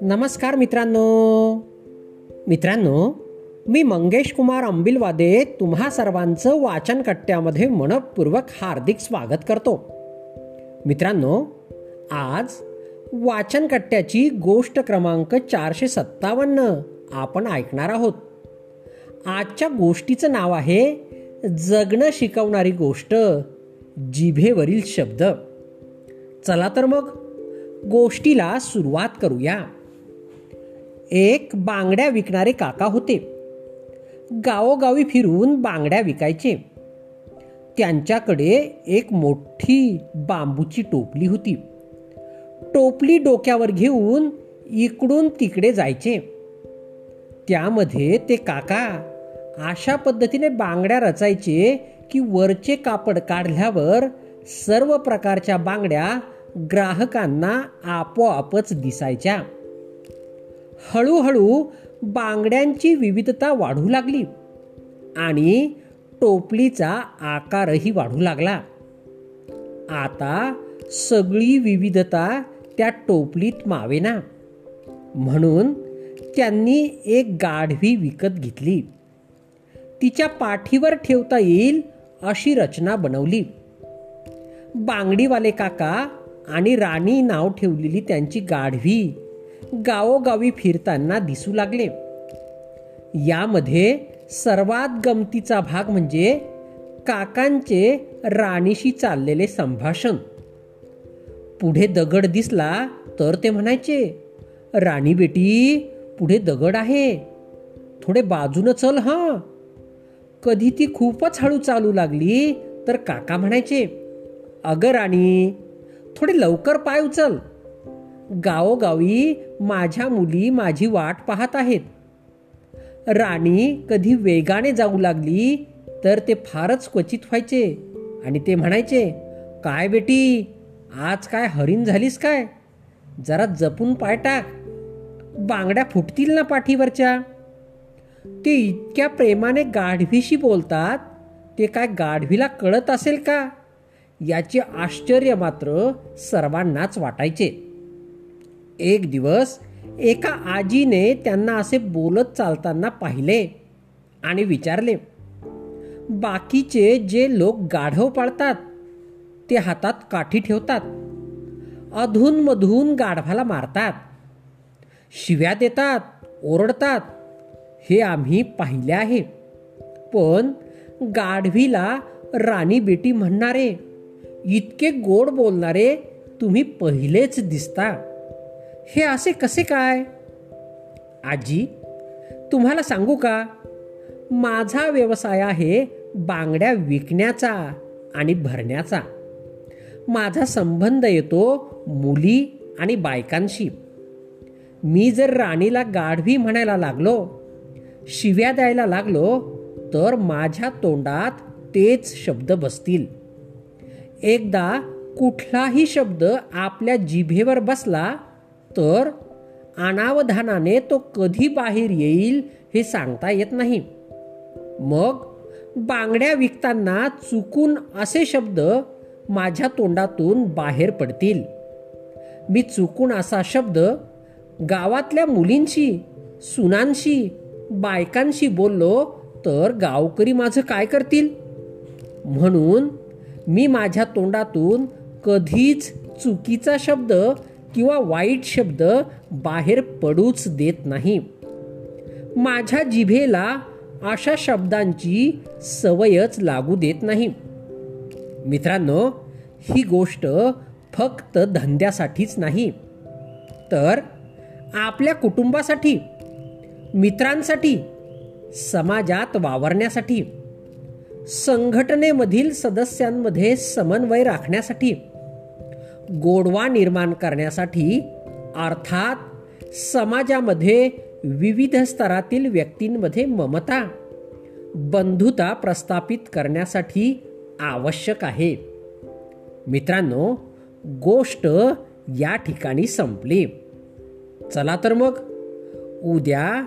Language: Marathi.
नमस्कार मित्रांनो. मित्रांनो मी मंगेश कुमार अंबिलवादे तुम्हा सर्वांचं वाचन कट्ट्यामध्ये मनपूर्वक हार्दिक स्वागत करतो. मित्रांनो आज वाचन कट्ट्याची गोष्ट क्रमांक चारशे सत्तावन्न आपण ऐकणार आहोत. आजच्या गोष्टीचं नाव आहे जगणं शिकवणारी गोष्ट. जिभेवरील शब्द. चला तर मग गोष्टीला सुरुवात करूया. एक बांगड्या विकणारे काका होते. गावोगावी फिरून बांगड्या विकायचे. त्यांच्याकडे एक मोठी बांबूची टोपली होती. टोपली डोक्यावर घेऊन इकडून तिकडे जायचे. त्यामध्ये ते काका अशा पद्धतीने बांगड्या रचायचे की वरचे कापड काढल्यावर सर्व प्रकारच्या बांगड्या ग्राहकांना आपोआपच दिसायच्या. हळूहळू बांगड्यांची विविधता वाढू लागली आणि टोपलीचा आकारही वाढू लागला. आता सगळी विविधता त्या टोपलीत मावेना. म्हणून त्यांनी एक गाढवी विकत घेतली. तिच्या पाठीवर ठेवता येईल अशी रचना बनवली. बांगडीवाले काका आणि राणी नाव ठेवलेली त्यांची गाढवी गावोगावी फिरताना दिसू लागले. यामध्ये सर्वात गमतीचा भाग म्हणजे काकांचे राणीशी चाललेले संभाषण. पुढे दगड दिसला तर ते म्हणायचे राणी बेटी पुढे दगड आहे. थोडे बाजूनं चल हां. कधी ती खूपच हळू चालू लागली तर काका म्हणायचे अगं राणी थोडे लवकर पाय उचल. गावोगावी माझ्या मुली माझी वाट पाहत आहेत. राणी कधी वेगाने जाऊ लागली तर ते फारच क्वचित व्हायचे. आणि ते म्हणायचे काय बेटी आज काय हरिण झालीस काय? जरा जपून पाय टाक. बांगड्या फुटतील ना पाठीवरच्या. ते इतक्या प्रेमाने गाढवीशी बोलतात ते काय गाढवीला कळत असेल का? याचे आश्चर्य मात्र सर्वांनाच वाटायचे. एक दिवस एका आजीने त्यांना असे बोलत चालताना पाहिले आणि विचारले बाकीचे जे लोक गाढव पाळतात ते हातात काठी ठेवतात अधूनमधून गाढवाला मारतात शिव्या देतात ओरडतात हे आम्ही पाहिले आहे. पण गाढवीला राणी बेटी म्हणणारे इतके गोड बोलणारे तुम्ही पहिलेच दिसता. हे असे कसे काय? आजी तुम्हाला सांगू का? माझा व्यवसाय आहे बांगड्या विकण्याचा आणि भरण्याचा. माझा संबंध येतो मुली आणि बायकांशी. मी जर राणीला गाढवी म्हणायला लागलो शिव्या द्यायला लागलो तर माझ्या तोंडात तेच शब्द बसतील. एकदा कुठलाही शब्द आपल्या जिभेवर बसला तर अनावधानाने तो कधी बाहेर येईल हे सांगता येत नाही. मग बांगड्या विकताना चुकून असे शब्द माझ्या तोंडातून बाहेर पडतील. मी चुकून असा शब्द गावातल्या मुलींशी सुनांशी बायकांशी बोललो तर गावकरी माझं काय करतील? म्हणून मी माझ्या तोंडातून कधीच चुकीचा शब्द किंवा वाईट शब्द बाहेर पडूच देत नाही. माझ्या जिभेला अशा शब्दांची सवयच लागू देत नाही. मित्रांनो ही गोष्ट फक्त धंद्यासाठीच नाही तर आपल्या कुटुंबासाठी मित्रांसाठी समाजात वावरण्यासाठी संघटनेमधील सदस्यांमध्ये समन्वय राखण्यासाठी गोडवा निर्माण करण्यासाठी अर्थात समाजामध्ये विविध स्तरातील व्यक्तींमध्ये ममता बंधुता प्रस्थापित करण्यासाठी आवश्यक आहे. मित्रांनो गोष्ट या ठिकाणी संपली. चला तर मग उद्या